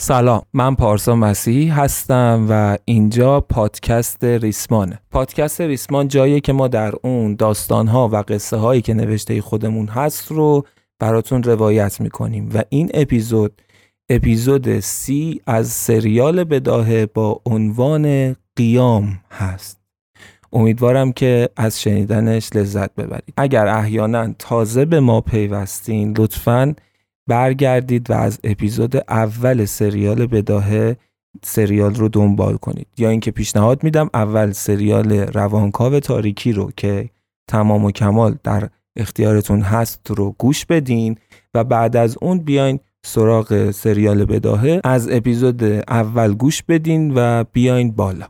سلام من پارسا مسیحی هستم و اینجا پادکست ریسمانه. پادکست ریسمان جاییه که ما در اون داستانها و قصه هایی که نوشته خودمون هست رو براتون روایت می‌کنیم و این اپیزود اپیزود سی از سریال بداهه با عنوان قیام هست. امیدوارم که از شنیدنش لذت ببرید. اگر احیانا تازه به ما پیوستین لطفاً برگردید و از اپیزود اول سریال بداهه سریال رو دنبال کنید. یا اینکه پیشنهاد میدم اول سریال روانکاو تاریکی رو که تمام و کمال در اختیارتون هست رو گوش بدین و بعد از اون بیاین سراغ سریال بداهه. از اپیزود اول گوش بدین و بیاین بالا.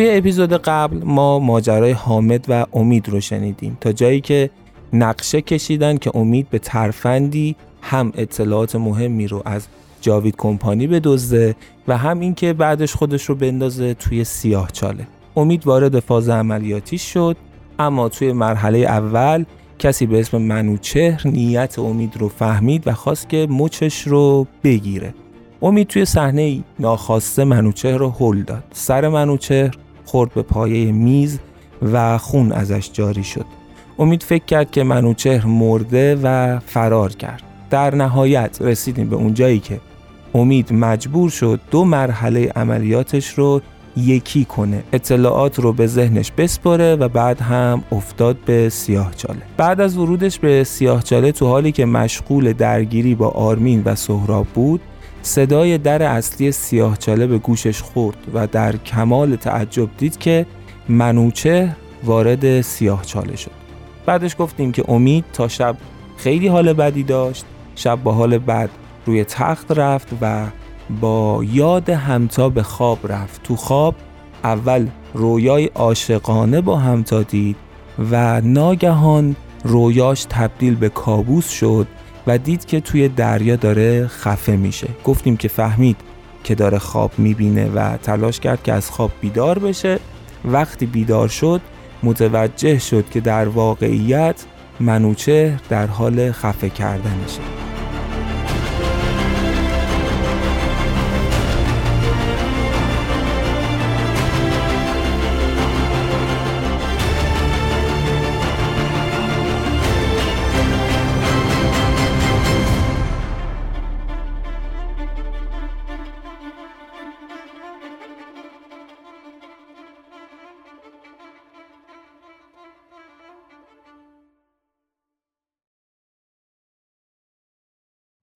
توی اپیزود قبل ما ماجرای حامد و امید رو شنیدیم. تا جایی که نقشه کشیدن که امید به ترفندی هم اطلاعات مهمی رو از جاوید کمپانی بدزده و هم اینکه بعدش خودش رو بندازه توی سیاه چاله. امید وارد فاز عملیاتی شد اما توی مرحله اول کسی به اسم منوچهر نیت امید رو فهمید و خواست که مچش رو بگیره. امید توی صحنه ناخواسته منوچهر رو هل داد. سر منوچهر خورد به پایه میز و خون ازش جاری شد. امید فکر کرد که منوچهر مرده و فرار کرد. در نهایت رسیدیم به اونجایی که امید مجبور شد دو مرحله عملیاتش رو یکی کنه. اطلاعات رو به ذهنش بسپره و بعد هم افتاد به سیاه چاله. بعد از ورودش به سیاه چاله تو حالی که مشغول درگیری با آرمین و سهراب بود صدای در اصلی سیاهچاله به گوشش خورد و در کمال تعجب دید که منوچه وارد سیاهچاله شد. بعدش گفتیم که امید تا شب خیلی حال بدی داشت. شب با حال بد روی تخت رفت و با یاد همتا به خواب رفت. تو خواب اول رویای عاشقانه با همتا دید و ناگهان رویاش تبدیل به کابوس شد و دید که توی دریا داره خفه میشه. گفتیم که فهمید که داره خواب می‌بینه و تلاش کرد که از خواب بیدار بشه. وقتی بیدار شد متوجه شد که در واقعیت منوچه در حال خفه کردنشه.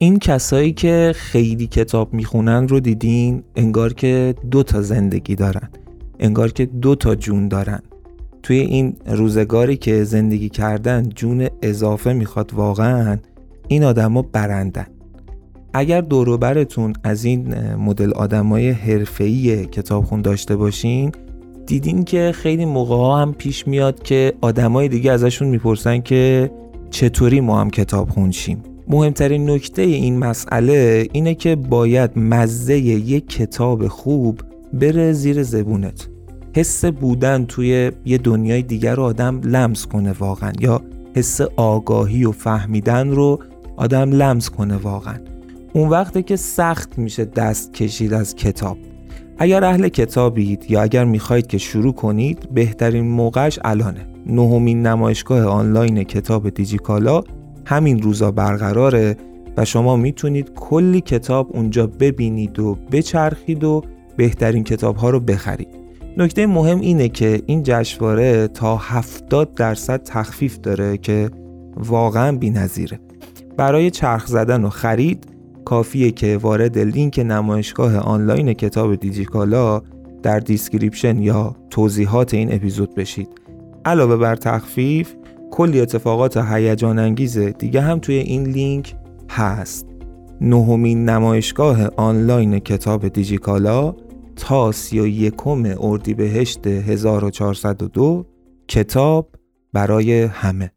این کسایی که خیلی کتاب می‌خونن رو دیدین؟ انگار که دو تا زندگی دارن. انگار که دو تا جون دارن. توی این روزگاری که زندگی کردن جون اضافه می‌خواد واقعا این آدما برندن. اگر دوروبرتون از این مدل آدمای حرفه‌ای کتابخون داشته باشین دیدین که خیلی موقع ها هم پیش میاد که آدمای دیگه ازشون می‌پرسن که چطوری ما هم کتاب خونشیم. مهمترین نکته این مسئله اینه که باید مزه یک کتاب خوب بره زیر زبونت. حس بودن توی یه دنیای دیگر رو آدم لمس کنه واقعا یا حس آگاهی و فهمیدن رو آدم لمس کنه واقعا. اون وقته که سخت میشه دست کشید از کتاب. اگر اهل کتابید یا اگر می‌خواید که شروع کنید بهترین موقعش الانه. نهمین نمایشگاه آنلاین کتاب دیجیکالا همین روزا برقراره و شما می‌تونید کلی کتاب اونجا ببینید و بچرخید و بهترین کتاب ها رو بخرید. نکته مهم اینه که این جشنواره تا 70 درصد تخفیف داره که واقعا بی‌نظیره. برای چرخ زدن و خرید کافیه که وارد لینک نمایشگاه آنلاین کتاب دیجیکالا در description یا توضیحات این اپیزود بشید. علاوه بر تخفیف کلی اتفاقات هیجان انگیز دیگه هم توی این لینک هست. نهمین نمایشگاه آنلاین کتاب دیجیکالا تا سی و یکم اردیبهشت 1402 کتاب برای همه.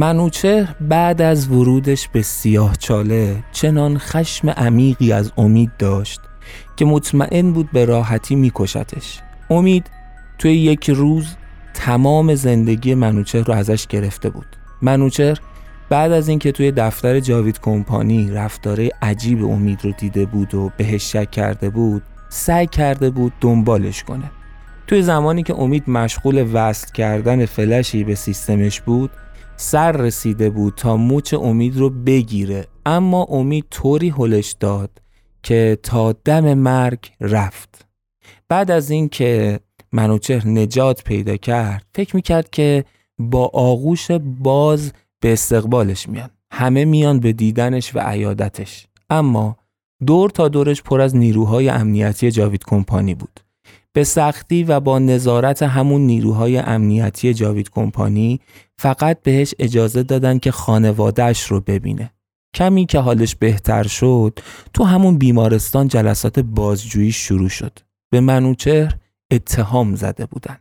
منوچهر بعد از ورودش به سیاه چاله چنان خشم عمیقی از امید داشت که مطمئن بود به راحتی میکشتش. امید توی یک روز تمام زندگی منوچهر رو ازش گرفته بود. منوچهر بعد از اینکه توی دفتر جاوید کمپانی رفتاره عجیب امید رو دیده بود و بهش شک کرده بود سعی کرده بود دنبالش کنه. توی زمانی که امید مشغول وصل کردن فلشی به سیستمش بود سر رسیده بود تا موچ امید رو بگیره. اما امید طوری هلش داد که تا دم مرگ رفت. بعد از اینکه منوچهر نجات پیدا کرد فکر می‌کرد که با آغوش باز به استقبالش میان. همه میان به دیدنش و عیادتش. اما دور تا دورش پر از نیروهای امنیتی جاوید کمپانی بود. به سختی و با نظارت همون نیروهای امنیتی جاوید کمپانی فقط بهش اجازه دادن که خانوادهش رو ببینه. کمی که حالش بهتر شد تو همون بیمارستان جلسات بازجویی شروع شد. به منوچهر اتهام زده بودن.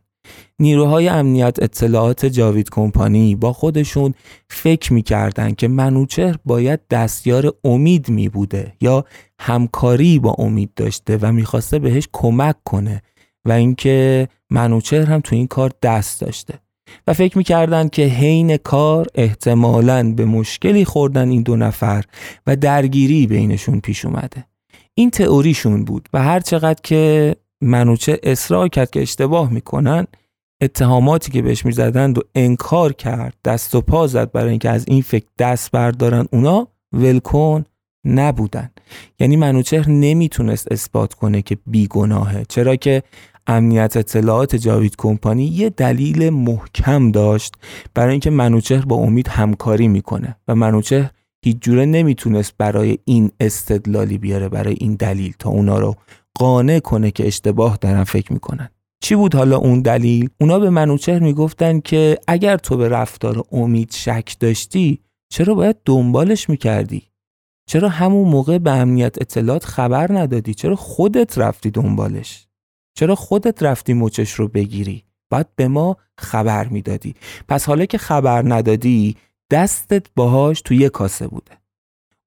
نیروهای امنیت اطلاعات جاوید کمپانی با خودشون فکر می‌کردن که منوچهر باید دستیار امید می بوده یا همکاری با امید داشته و می‌خواسته بهش کمک کنه و اینکه منوچهر هم تو این کار دست داشته. و فکر می‌کردن که حین کار احتمالاً به مشکلی خوردن این دو نفر و درگیری بینشون پیش اومده. این تئوریشون بود و هر چقدر که منوچه اصرار کرد که اشتباه می‌کنن اتهاماتی که بهش می‌زدند و انکار کرد دست و پا زد برای اینکه از این فکر دست بردارن اونا ولکن نبودن. یعنی منوچهر نمی‌تونست اثبات کنه که بیگناهه. چرا که امنیت اطلاعات جاوید کمپانی یه دلیل محکم داشت برای اینکه منوچهر با امید همکاری می‌کنه و منوچهر هیچ جوره نمی‌تونست برای این استدلالی بیاره برای این دلیل تا اونا رو قانع کنه که اشتباه دارن فکر می‌کنن. چی بود حالا اون دلیل؟ اونا به منوچهر می‌گفتن که اگر تو به رفتار امید شک داشتی چرا باید دنبالش می‌کردی؟ چرا همون موقع به امنیت اطلاعات خبر ندادی؟ چرا خودت رفتی دنبالش؟ چرا خودت رفتی مچش رو بگیری؟ باید به ما خبر می‌دادی. پس حالا که خبر ندادی دستت باهاش تو یه کاسه بوده.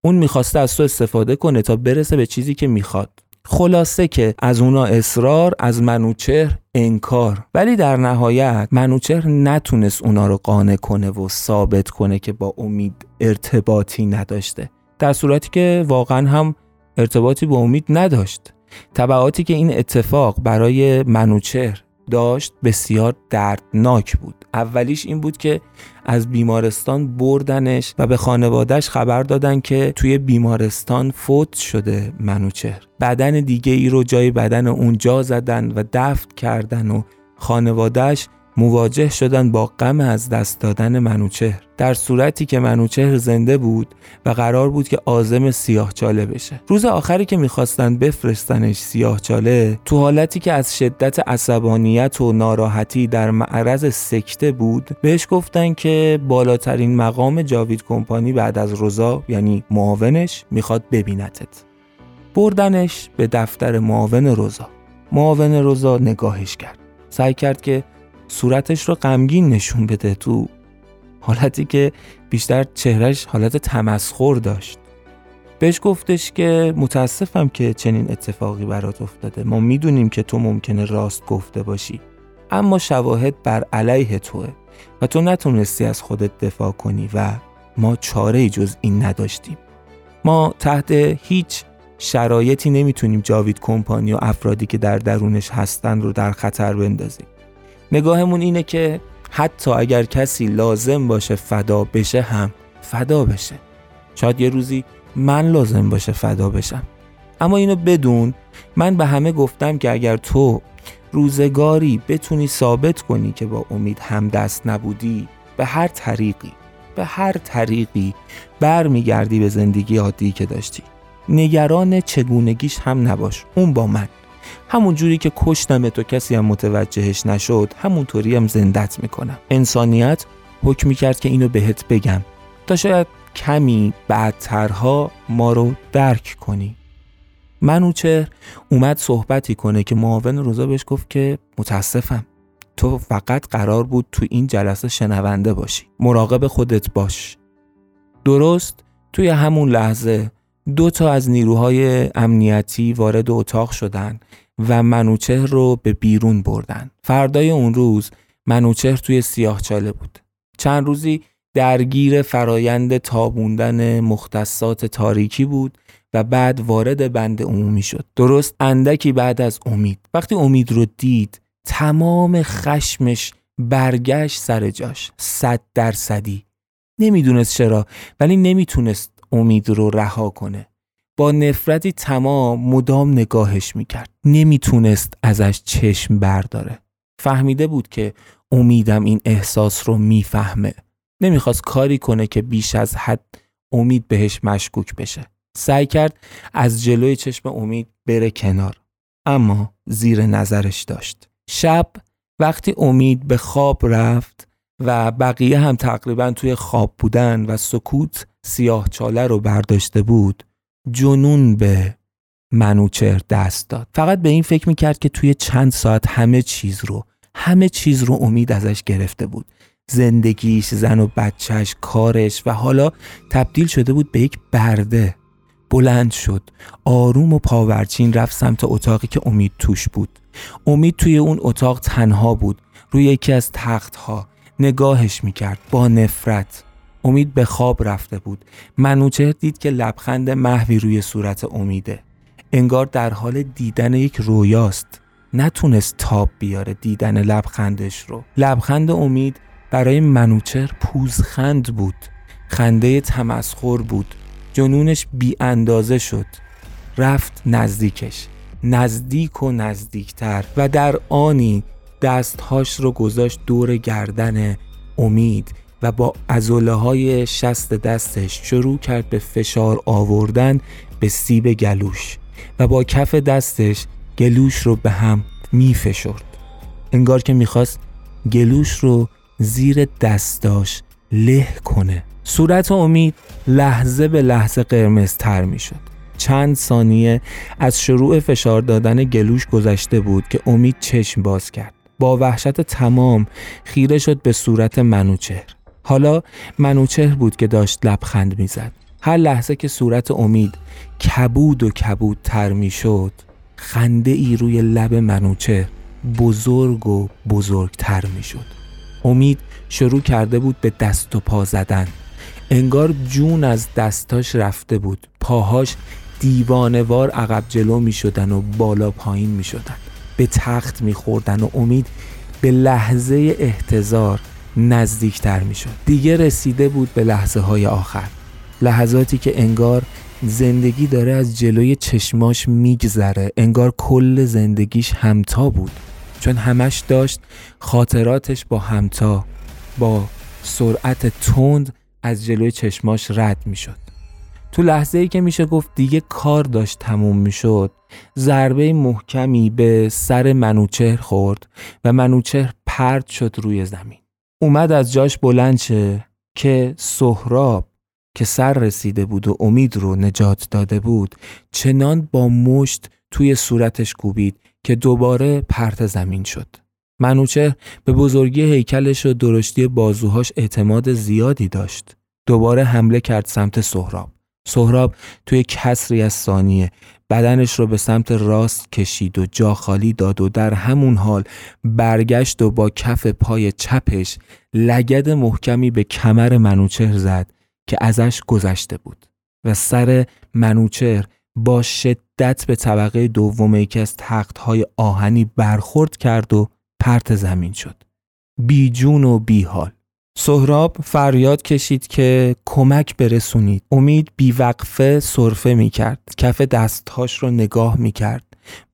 اون می‌خواسته از تو استفاده کنه تا برسه به چیزی که می‌خواد. خلاصه که از اونا اصرار از منوچهر انکار. ولی در نهایت منوچهر نتونست اونا رو قانع کنه و ثابت کنه که با امید ارتباطی نداشته. در صورتی که واقعا هم ارتباطی با امید نداشت. طبعاتی که این اتفاق برای منوچهر داشت بسیار دردناک بود. اولیش این بود که از بیمارستان بردنش و به خانوادهش خبر دادن که توی بیمارستان فوت شده منوچهر. بدن دیگه ای رو جای بدن اونجا زدن و دفت کردن و خانوادهش مواجه شدن با غم از دست دادن منوچهر. در صورتی که منوچهر زنده بود و قرار بود که آزم سیاه چاله بشه. روز آخری که می‌خواستن بفرستنش سیاه چاله تو حالتی که از شدت عصبانیت و ناراحتی در معرض سکته بود بهش گفتن که بالاترین مقام جاوید کمپانی بعد از روزا یعنی معاونش می‌خواد ببینتت بردنش به دفتر معاون روزا معاون روزا نگاهش کرد. سعی کرد که صورتش رو غمگین نشون بده تو حالتی که بیشتر چهرش حالت تمسخر داشت. بهش گفتش که متاسفم که چنین اتفاقی برات افتاده. ما می‌دونیم که تو ممکنه راست گفته باشی اما شواهد بر علیه توه و تو نتونستی از خودت دفاع کنی و ما چاره جز این نداشتیم. ما تحت هیچ شرایطی نمی‌تونیم جاوید کمپانی و افرادی که در درونش هستن رو در خطر بندازیم. نگاهمون اینه که حتی اگر کسی لازم باشه فدا بشه هم فدا بشه. شاید یه روزی من لازم باشه فدا بشم. اما اینو بدون من به همه گفتم که اگر تو روزگاری بتونی ثابت کنی که با امید هم دست نبودی به هر طریقی به هر طریقی برمیگردی به زندگی عادی که داشتی. نگران چگونگیش هم نباش. اون با من. همون جوری که کشتم تو کسی هم متوجهش نشد همونطوری هم زندت می‌کنم. انسانیت حکم کرد که اینو بهت بگم. تا شاید کمی بعدترها ما رو درک کنی. منوچهر اومد صحبتی کنه که معاون روزا بهش گفت که متاسفم. تو فقط قرار بود تو این جلسه شنونده باشی. مراقب خودت باش. درست توی همون لحظه دو تا از نیروهای امنیتی وارد اتاق شدن و منوچهر رو به بیرون بردن. فردای اون روز منوچهر توی سیاهچاله بود. چند روزی درگیر فرایند تابوندن مختصات تاریکی بود و بعد وارد بند عمومی شد. درست اندکی بعد از امید. وقتی امید رو دید تمام خشمش برگشت سر جاش. صد درصدی. نمی‌دونست چرا ولی نمی‌تونست امید رو رها کنه. با نفرتی تمام مدام نگاهش می‌کرد. نمی‌تونست ازش چشم برداره. فهمیده بود که امیدم این احساس رو می‌فهمه. نمی‌خواست کاری کنه که بیش از حد امید بهش مشکوک بشه. سعی کرد از جلوی چشم امید بره کنار. اما زیر نظرش داشت. شب وقتی امید به خواب رفت و بقیه هم تقریبا توی خواب بودن و سکوت سیاه چاله رو برداشته بود. جنون به منوچر دست داد. فقط به این فکر می‌کرد که توی چند ساعت همه چیز رو همه چیز رو امید ازش گرفته بود. زندگیش زن و بچهش کارش و حالا تبدیل شده بود به یک برده. بلند شد آروم و پاورچین رفت سمت اتاقی که امید توش بود. امید توی اون اتاق تنها بود روی یکی از تختها. نگاهش می‌کرد. با نفرت. امید به خواب رفته بود. منوچهر دید که لبخند محوی روی صورت امیده. انگار در حال دیدن یک رویاست. نتونست تاب بیاره دیدن لبخندش رو. لبخند امید برای منوچهر پوزخند بود. خنده تمسخر بود. جنونش بی اندازه شد. رفت نزدیکش. نزدیک و نزدیکتر. و در آنی دستهاش رو گذاشت دور گردن امید و با ازوله های شست دستش شروع کرد به فشار آوردن به سیب گلوش و با کف دستش گلوش رو به هم می فشرد. انگار که می‌خواست گلوش رو زیر دستاش له کنه. صورت امید لحظه به لحظه قرمز تر می شد چند ثانیه از شروع فشار دادن گلوش گذشته بود که امید چشم باز کرد. با وحشت تمام خیره شد به صورت منوچهر. حالا منوچهر بود که داشت لبخند می‌زد. هر لحظه که صورت امید کبود و کبود تر می‌شد خنده ای روی لب منوچهر بزرگ و بزرگتر می‌شد. امید شروع کرده بود به دست و پا زدن. انگار جون از دستاش رفته بود. پاهاش دیوانوار عقب جلو می شدن و بالا پایین می شدن به تخت می خوردن و امید به لحظه احتضار نزدیکتر می شد دیگه رسیده بود به لحظه های آخر. لحظاتی که انگار زندگی داره از جلوی چشماش میگذره. انگار کل زندگیش همتا بود. چون همش داشت خاطراتش با همتا با سرعت تند از جلوی چشماش رد می شد. تو لحظه ای که میشه گفت دیگه کار داشت تموم می‌شد ضربه محکمی به سر منوچهر خورد و منوچهر پرد شد روی زمین. اومد از جاش بلند شه که سهراب که سر رسیده بود و امید رو نجات داده بود چنان با مشت توی صورتش کوبید که دوباره پرت زمین شد. منوچهر به بزرگی هیکلش و درشتی بازوهاش اعتماد زیادی داشت. دوباره حمله کرد سمت سهراب. سهراب توی کسری از ثانیه بدنش رو به سمت راست کشید و جا خالی داد و در همون حال برگشت و با کف پای چپش لگد محکمی به کمر منوچهر زد که ازش گذشته بود و سر منوچهر با شدت به طبقه دوم یکی از تختهای آهنی برخورد کرد و پرت زمین شد. بیجون و بیحال سهراب فریاد کشید که کمک برسونید. امید بیوقفه صرفه می کرد کف دستهاش رو نگاه می کرد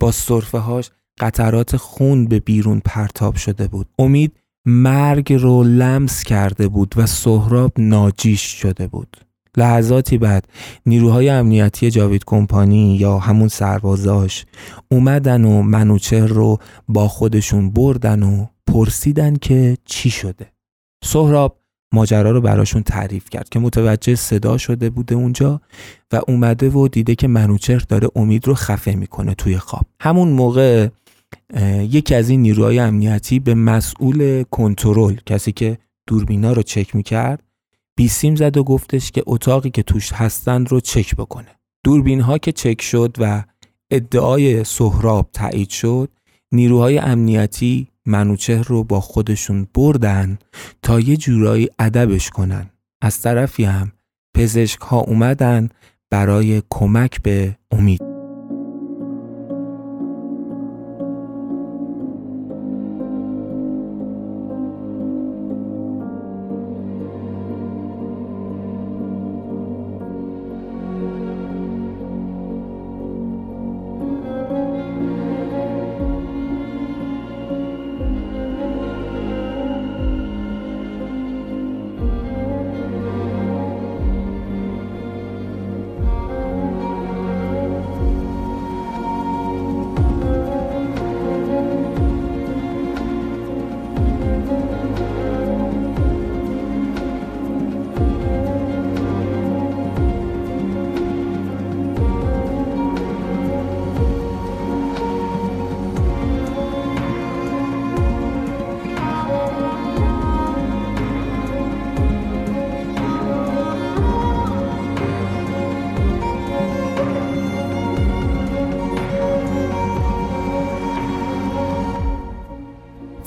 با صرفه هاش قطرات خون به بیرون پرتاب شده بود. امید مرگ رو لمس کرده بود و سهراب ناجیش شده بود. لحظاتی بعد نیروهای امنیتی جاوید کمپانی یا همون سربازاش اومدن و منوچر رو با خودشون بردن و پرسیدن که چی شده. سهراب ماجرا رو براشون تعریف کرد که متوجه صدا شده بوده اونجا و اومده و دیده که منوچهر داره امید رو خفه می‌کنه توی خواب. همون موقع یکی از این نیروهای امنیتی به مسئول کنترل کسی که دوربینا رو چک می‌کرد بیسیم زد و گفتش که اتاقی که توش هستند رو چک بکنه. دوربین ها که چک شد و ادعای سهراب تایید شد نیروهای امنیتی منوچهر رو با خودشون بردن تا یه جورایی ادبش کنن. از طرفی هم پزشک ها اومدن برای کمک به امید.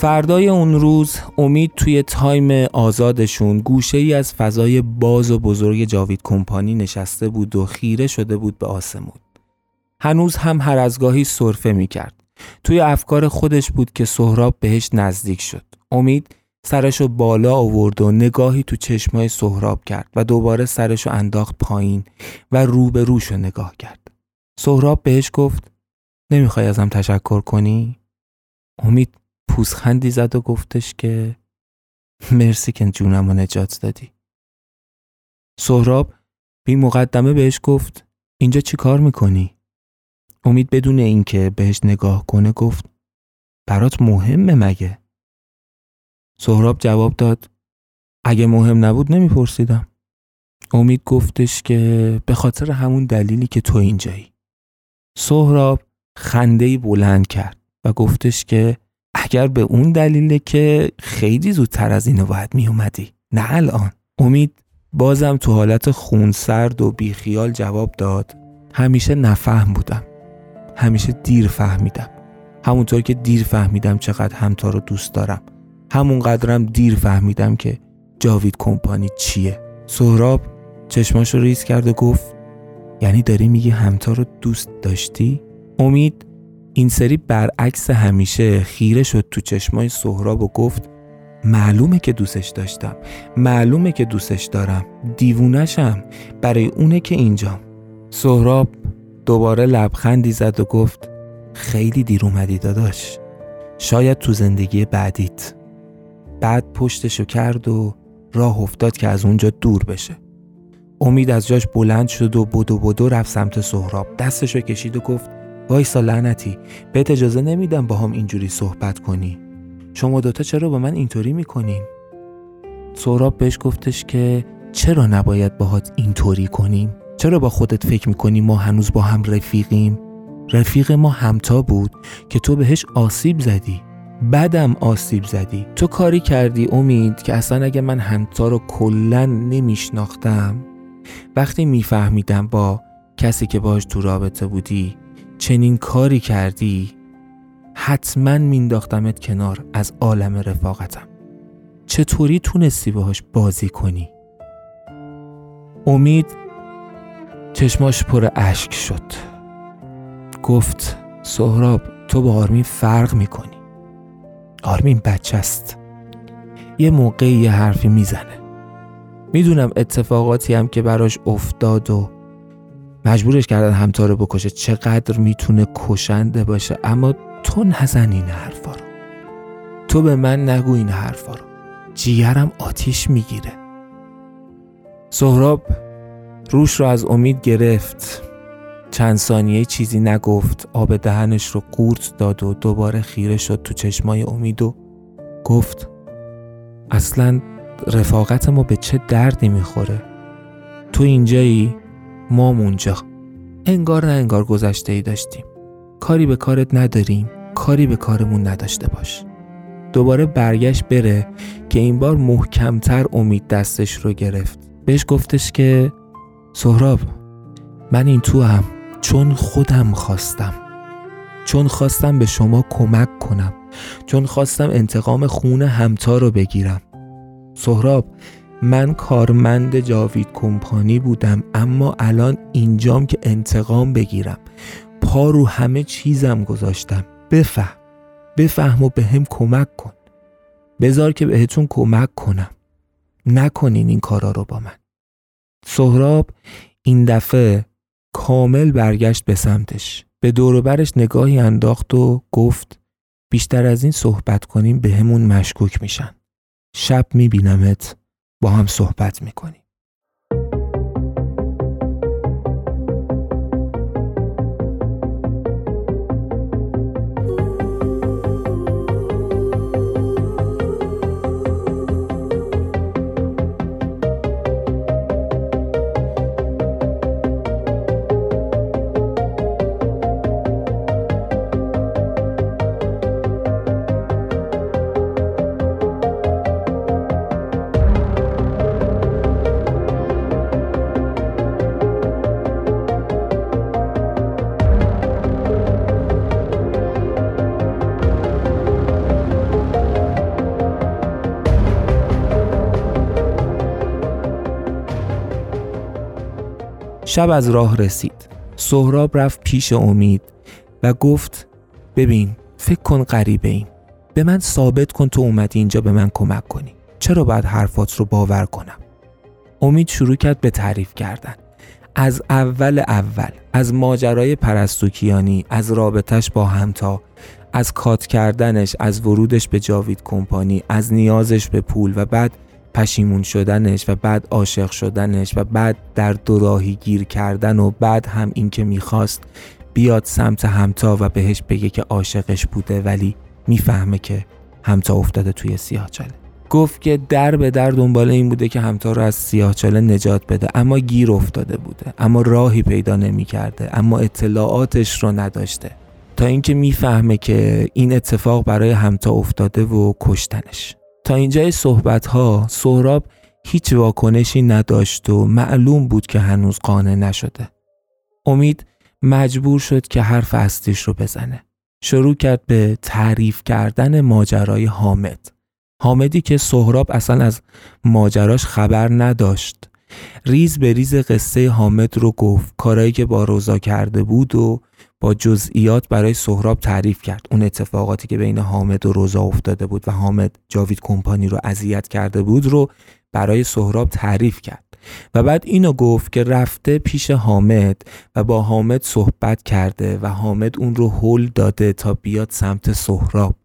فردای اون روز امید توی تایم آزادشون گوشه ای از فضای باز و بزرگ جاوید کمپانی نشسته بود و خیره شده بود به آسمون. هنوز هم هر از گاهی صرفه می کرد. توی افکار خودش بود که سهراب بهش نزدیک شد. امید سرشو بالا آورد و نگاهی تو چشمای سهراب کرد و دوباره سرشو انداخت پایین و رو به روشو نگاه کرد. سهراب بهش گفت نمی‌خوای ازم تشکر کنی؟ امید پوزخندی زد و گفتش که مرسی که جونم رو نجات دادی سهراب بی مقدمه بهش گفت اینجا چی کار می‌کنی؟ امید بدون اینکه بهش نگاه کنه گفت برات مهمه مگه؟ سهراب جواب داد اگه مهم نبود نمیپرسیدم امید گفتش که به خاطر همون دلیلی که تو اینجایی سهراب خنده بلند کرد و گفتش که اگر به اون دلیله که خیلی زودتر از اینو باید می اومدی نه الان. امید بازم تو حالت خونسرد و بیخیال جواب داد. همیشه نفهم بودم. همیشه دیر فهمیدم. همونطور که دیر فهمیدم چقدر همتا رو دوست دارم. همون قدرم دیر فهمیدم که جاوید کمپانی چیه. سهراب چشماشو ریز کرد و گفت یعنی داری میگی همتا رو دوست داشتی؟ امید این سری برعکس همیشه خیره شد تو چشمای سهراب و گفت معلومه که دوستش داشتم. معلومه که دوستش دارم. دیوونشم برای اونه که اینجام. سهراب دوباره لبخندی زد و گفت خیلی دیر اومدی داداش. شاید تو زندگی بعدیت. بعد پشتشو کرد و راه افتاد که از اونجا دور بشه. امید از جاش بلند شد و بدو بدو رفت سمت سهراب. دستشو کشید و گفت وایسا لعنتی بهت اجازه نمیدم با هم اینجوری صحبت کنی. شما دوتا چرا با من اینطوری می‌کنین؟ سهراب بهش گفتش که چرا نباید باهات اینطوری کنیم؟ چرا با خودت فکر می‌کنی ما هنوز با هم رفیقیم؟ رفیق ما همتا بود که تو بهش آسیب زدی. بدم آسیب زدی. تو کاری کردی امید که اصلا اگه من همتا رو کلا نمیشناختم. وقتی میفهمیدم با کسی که باش تو رابطه بودی چنین کاری کردی؟ حتما مینداختمت کنار از عالم رفاقتم. چطوری تونستی باهاش بازی کنی؟ امید چشماش پر اشک شد. گفت سهراب تو با آرمین فرق می‌کنی. آرمین بچه است یه موقعی یه حرفی می‌زنه. می‌دونم اتفاقاتی هم که براش افتاد و مجبورش کردن همتا رو بکشه. چقدر می‌تونه کشنده باشه. اما تو نزن این حرفا رو. تو به من نگو این حرفا رو. جیگرم آتیش می‌گیره. سهراب روش رو از امید گرفت. چند ثانیه چیزی نگفت. آب دهنش رو قورت داد و دوباره خیره شد تو چشمای امید و گفت اصلا رفاقت ما به چه دردی می‌خوره؟ تو اینجایی؟ ما اونجا انگار نه انگار گذشته ای داشتیم. کاری به کارت نداریم. کاری به کارمون نداشته باش. دوباره برگشت بره که این بار محکمتر امید دستش رو گرفت. بهش گفتش که سهراب من این تو هم چون خودم خواستم. چون خواستم به شما کمک کنم. چون خواستم انتقام خون همتا رو بگیرم. سهراب من کارمند جاوید کمپانی بودم اما الان اینجام که انتقام بگیرم. پا رو همه چیزم گذاشتم. بفهم. بفهم و به هم کمک کن. بذار که بهتون کمک کنم. نکنین این کارا رو با من. سهراب این دفعه کامل برگشت به سمتش. به دوروبرش نگاهی انداخت و گفت بیشتر از این صحبت کنیم به همون مشکوک میشن. شب میبینمت. با هم صحبت می‌کنیم. شب از راه رسید. سهراب رفت پیش امید و گفت ببین فکر کن غریبه این به من ثابت کن تو اومدی اینجا به من کمک کنی. چرا باید حرفات رو باور کنم؟ امید شروع کرد به تعریف کردن. از اول اول از ماجرای پرستوکیانی از رابطش با همتا از کات کردنش از ورودش به جاوید کمپانی از نیازش به پول و بعد پشیمون شدنش و بعد عاشق شدنش و بعد در دوراهی گیر کردن و بعد هم اینکه می‌خواست بیاد سمت همتا و بهش بگه که عاشقش بوده ولی می‌فهمه که همتا افتاده توی سیاهچاله گفت که در به در دنبال این بوده که همتا رو از سیاهچاله نجات بده اما گیر افتاده بوده اما راهی پیدا نمی‌کرده اما اطلاعاتش رو نداشته. تا اینکه می‌فهمه که این اتفاق برای همتا افتاده و کشتنش. تا اینجای صحبت ها سهراب هیچ واکنشی نداشت و معلوم بود که هنوز قانع نشده. امید مجبور شد که حرف اصلیش رو بزنه. شروع کرد به تعریف کردن ماجرای حامد. حامدی که سهراب اصلا از ماجراش خبر نداشت. ریز به ریز قصه حامد رو گفت. کارایی که با روزا کرده بود و با جزئیات برای سهراب تعریف کرد. اون اتفاقاتی که بین حامد و روزا افتاده بود و حامد جاوید کمپانی رو اذیت کرده بود رو برای سهراب تعریف کرد. و بعد اینو گفت که رفته پیش حامد و با حامد صحبت کرده و حامد اون رو هل داده تا بیاد سمت سهراب.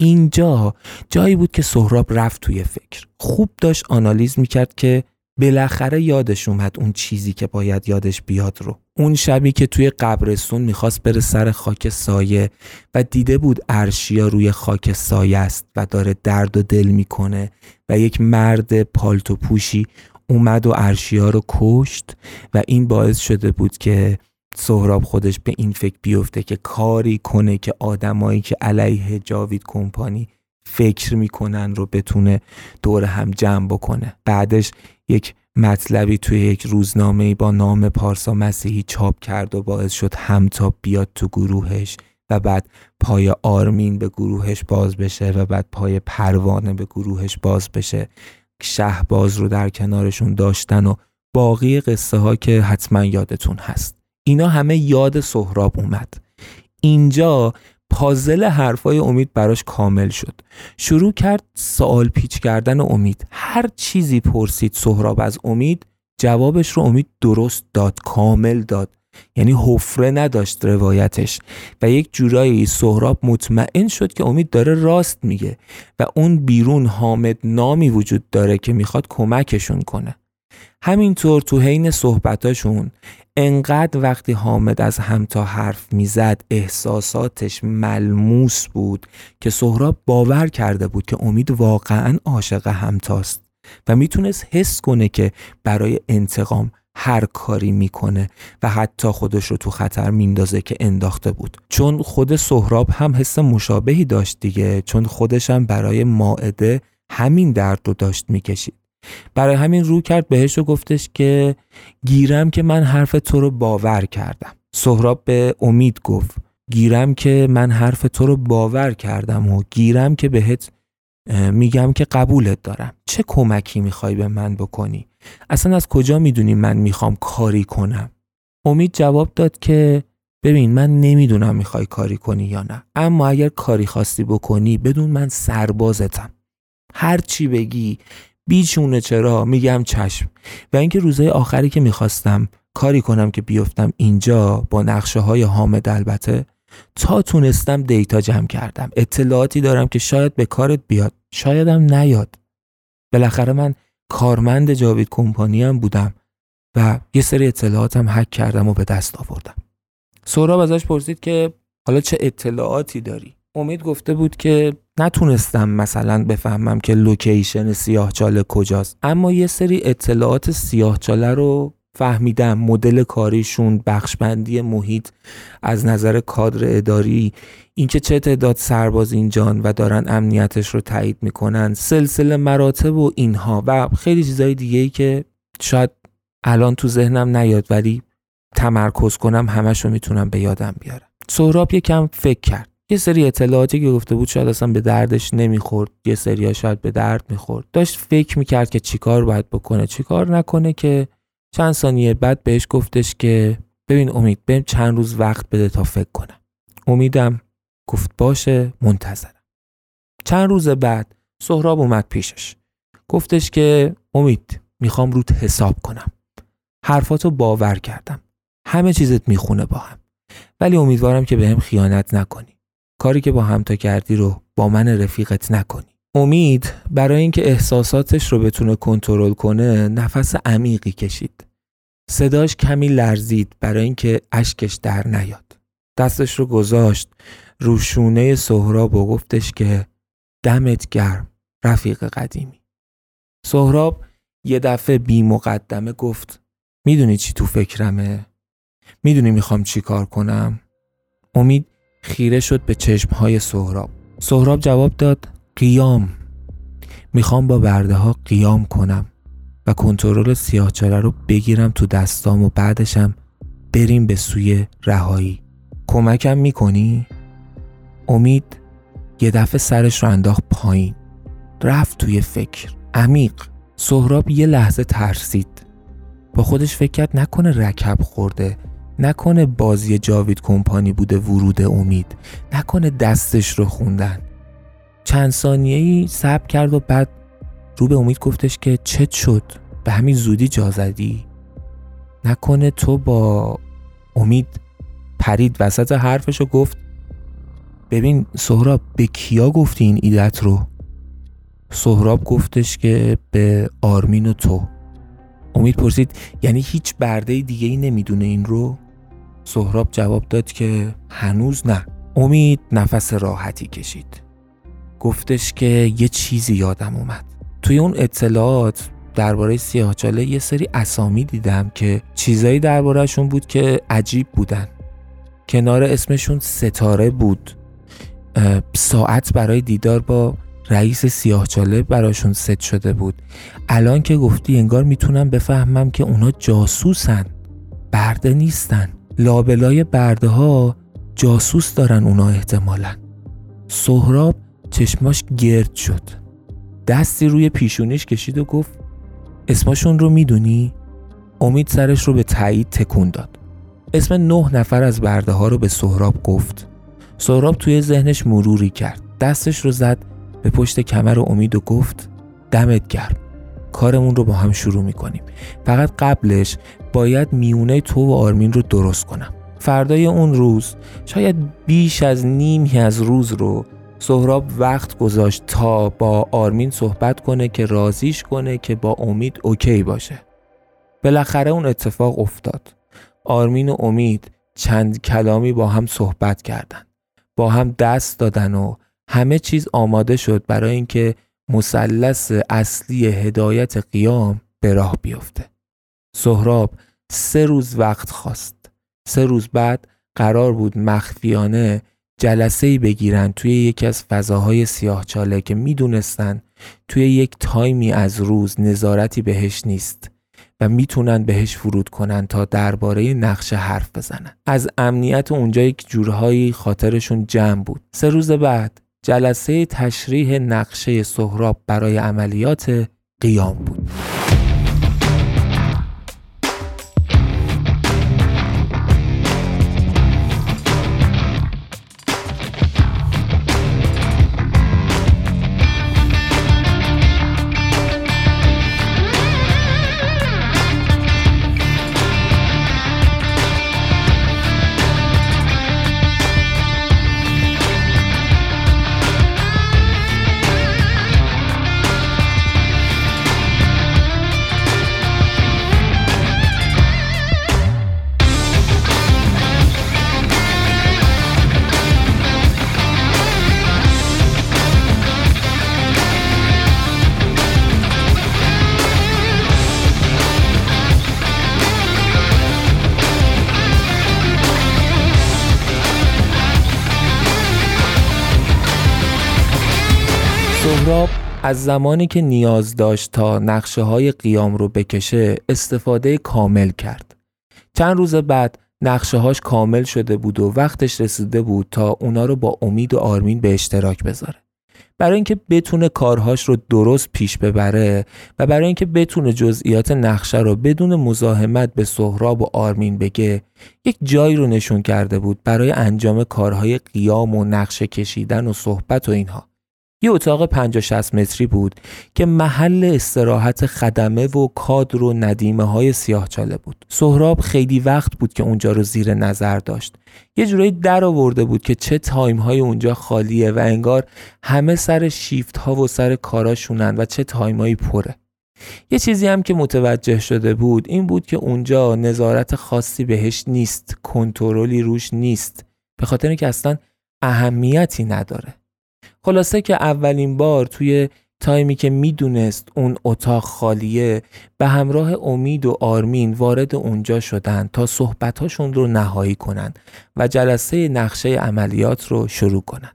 اینجا جایی بود که سهراب رفت توی فکر. خوب داشت آنالیز می‌کرد که بالاخره یادش اومد اون چیزی که باید یادش بیاد رو. اون شبی که توی قبرستون می‌خواست بره سر خاک سایه و دیده بود ارشیا روی خاک سایه است و داره درد و دل می‌کنه و یک مرد پالتو پوشی اومد و ارشیا رو کشت و این باعث شده بود که سهراب خودش به این فکر بیفته که کاری کنه که آدمایی که علیه جاوید کمپانی فکر می‌کنن رو بتونه دور هم جمع بکنه. بعدش یک مطلبی توی یک روزنامه با نام پارسا مسیحی چاپ کرد و باعث شد همتا بیاد تو گروهش و بعد پای آرمین به گروهش باز بشه و بعد پای پروانه به گروهش باز بشه. شهباز رو در کنارشون داشتن و باقی قصه ها که حتما یادتون هست. اینا همه یاد سهراب اومد. اینجا پازل حرفای امید براش کامل شد. شروع کرد سوال پیچ کردن امید. هر چیزی پرسید سهراب از امید جوابش رو امید درست داد کامل داد. یعنی حفره نداشت روایتش. و یک جورایی سهراب مطمئن شد که امید داره راست میگه و اون بیرون حامد نامی وجود داره که می‌خواد کمکشون کنه. همینطور تو حین صحبتاشون انقدر وقتی حامد از همتا حرف می‌زد احساساتش ملموس بود که سهراب باور کرده بود که امید واقعا عاشق همتاست و می‌تونست حس کنه که برای انتقام هر کاری می‌کنه و حتی خودش رو تو خطر میندازه که انداخته بود. چون خود سهراب هم حس مشابهی داشت دیگه چون خودش هم برای ماعده همین درد رو داشت می‌کشید. برای همین رو کرد بهش و گفتش که گیرم که من حرف تو رو باور کردم. سهراب به امید گفت گیرم که من حرف تو رو باور کردم و گیرم که بهت میگم که قبولت دارم. چه کمکی می‌خوای به من بکنی؟ اصلا از کجا می‌دونی من می‌خوام کاری کنم؟ امید جواب داد که ببین من نمی‌دونم می‌خوای کاری کنی یا نه. اما اگر کاری خواستی بکنی بدون من سربازتم. هر چی بگی بیچونه چرا؟ میگم چشم. و اینکه روزهای آخری که می‌خواستم کاری کنم که بیفتم اینجا با نقشه های حامد البته تا تونستم دیتا جمع کردم. اطلاعاتی دارم که شاید به کارت بیاد. شایدم نیاد. بالاخره من کارمند جاوید کمپانی هم بودم و یه سری اطلاعاتم حک کردم و به دست آوردم. سهراب ازش پرسید که حالا چه اطلاعاتی داری؟ امید گفته بود که نتونستم مثلا بفهمم که لوکیشن سیاهچاله کجاست. اما یه سری اطلاعات سیاهچاله رو فهمیدم. مدل کاریشون بخشبندی محیط از نظر کادر اداری اینکه چه تعداد سرباز اینجان و دارن امنیتش رو تایید می‌کنن سلسله مراتب و اینها و خیلی چیزای دیگه ای که شاید الان تو ذهنم نیاد ولی تمرکز کنم همش رو می‌تونم به یادم بیارم. سهراب یکم فکر کرد. یه سری اطلاعاتی که گفته بود شاید اصلا به دردش نمی‌خورد یه سری شاید به درد می‌خورد. داشت فکر می‌کرد که چیکار باید بکنه چیکار نکنه که چند ثانیه بعد بهش گفتش که ببین امید بهم چند روز وقت بده تا فکر کنم. امیدم گفت باشه منتظرم. چند روز بعد سهراب اومد پیشش. گفتش که امید می‌خوام روت حساب کنم. حرفاتو باور کردم. همه چیزت می‌خونه با هم. ولی امیدوارم که بهم خیانت نکنی. کاری که با همتا کردی رو با من رفیقت نکنی امید برای اینکه احساساتش رو بتونه کنترل کنه نفس عمیقی کشید صداش کمی لرزید برای اینکه اشکش در نیاد دستش رو گذاشت رو شونه سهراب و گفتش که دمت گرم رفیق قدیمی سهراب یه دفعه بی مقدمه گفت می‌دونی چی تو فکرمه؟ می‌دونی می‌خوام چی کار کنم؟ امید خیره شد به چشمهای سهراب. سهراب جواب داد قیام. می‌خوام با برده ها قیام کنم و کنترل سیاهچاله رو بگیرم تو دستام و بعدشم بریم به سوی رهایی. کمکم می‌کنی؟ امید یه دفعه سرش رو انداخت پایین. رفت توی فکر. عمیق. سهراب یه لحظه ترسید. با خودش فکر کرد نکنه رکب خورده. نکنه بازی جاوید کمپانی بوده ورود امید. نکنه دستش رو خوندن. چند ثانیه ای صبر کرد و بعد رو به امید گفتش که چت شد. به همین زودی جا زدی. نکنه تو با امید پرید وسط حرفش و گفت ببین سهراب به کیا گفتی این ایدت رو؟ سهراب گفتش که به آرمین و تو. امید پرسید یعنی هیچ برده دیگه ای نمی‌دونه این رو؟ سهراب جواب داد که هنوز نه. امید نفس راحتی کشید. گفتش که یه چیزی یادم اومد. توی اون اطلاعات درباره سیاهچاله یه سری اسامی دیدم که چیزایی دربارهشون بود که عجیب بودن. کنار اسمشون ستاره بود. ساعت برای دیدار با رئیس سیاهچاله براشون ست شده بود. الان که گفتی انگار می‌تونم بفهمم که اونا جاسوسن. برده نیستن. لابلای برده ها جاسوس دارن اونا احتمالا. سهراب چشماش گرد شد. دستی روی پیشونیش کشید و گفت اسمشون رو می‌دونی؟ امید سرش رو به تایید تکون داد. اسم نه نفر از برده ها رو به سهراب گفت. سهراب توی ذهنش مروری کرد. دستش رو زد به پشت کمر امید و گفت دمت گرم. کارمون رو با هم شروع می‌کنیم. فقط قبلش باید میونه تو و آرمین رو درست کنم. فردای اون روز شاید بیش از نیمی از روز رو سهراب وقت گذاشت تا با آرمین صحبت کنه که رازیش کنه که با امید اوکی باشه. بالاخره اون اتفاق افتاد. آرمین و امید چند کلامی با هم صحبت کردن. با هم دست دادن و همه چیز آماده شد برای اینکه مثلث اصلی هدایت قیام به راه بیفته. سهراب سه روز وقت خواست. سه روز بعد قرار بود مخفیانه جلسه ای بگیرن توی یکی از فضاهای سیاهچاله که می‌دونستن توی یک تایمی از روز نظارتی بهش نیست و می‌تونن بهش فرود کنن تا درباره نقشه حرف بزنن. از امنیت اونجا یک جورهایی خاطرشون جمع بود. سه روز بعد جلسه تشریح نقشه سهراب برای عملیات قیام بود. از زمانی که نیاز داشت تا نقشه های قیام رو بکشه استفاده کامل کرد. چند روز بعد نقشه هاش کامل شده بود و وقتش رسیده بود تا اونا رو با امید و آرمین به اشتراک بذاره. برای اینکه بتونه کارهاش رو درست پیش ببره و برای اینکه بتونه جزئیات نقشه رو بدون مزاحمت به سهراب و آرمین بگه یک جایی رو نشون کرده بود برای انجام کارهای قیام و نقشه کشیدن و صحبت و اینها یه اتاق 50 60 متری بود که محل استراحت خدمه و کادر و ندیمه های سیاهچاله بود. سهراب خیلی وقت بود که اونجا رو زیر نظر داشت. یه جورایی در آورده بود که چه time های اونجا خالیه و انگار همه سر شیفت ها و سر کاراشونن و چه time هایی پره. یه چیزی هم که متوجه شده بود این بود که اونجا نظارت خاصی بهش نیست، کنترلی روش نیست. به خاطر اینکه اصلا اهمیتی نداره. خلاصه که اولین بار توی تایمی که می‌دونست اون اتاق خالیه به همراه امید و آرمین وارد اونجا شدن تا صحبتاشون رو نهایی کنن و جلسه نقشه عملیات رو شروع کنن.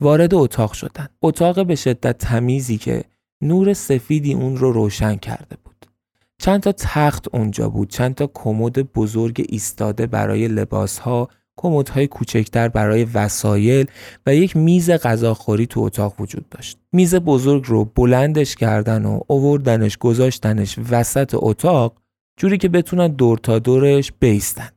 وارد اتاق شدن. اتاق به شدت تمیزی که نور سفیدی اون رو روشن کرده بود. چند تا تخت اونجا بود، چند تا کمد بزرگ ایستاده برای لباسها کمدهای کوچکتر برای وسایل و یک میز غذاخوری تو اتاق وجود داشت. میز بزرگ رو بلندش کردن و اووردنش گذاشتنش وسط اتاق جوری که بتونن دور تا دورش بیستن.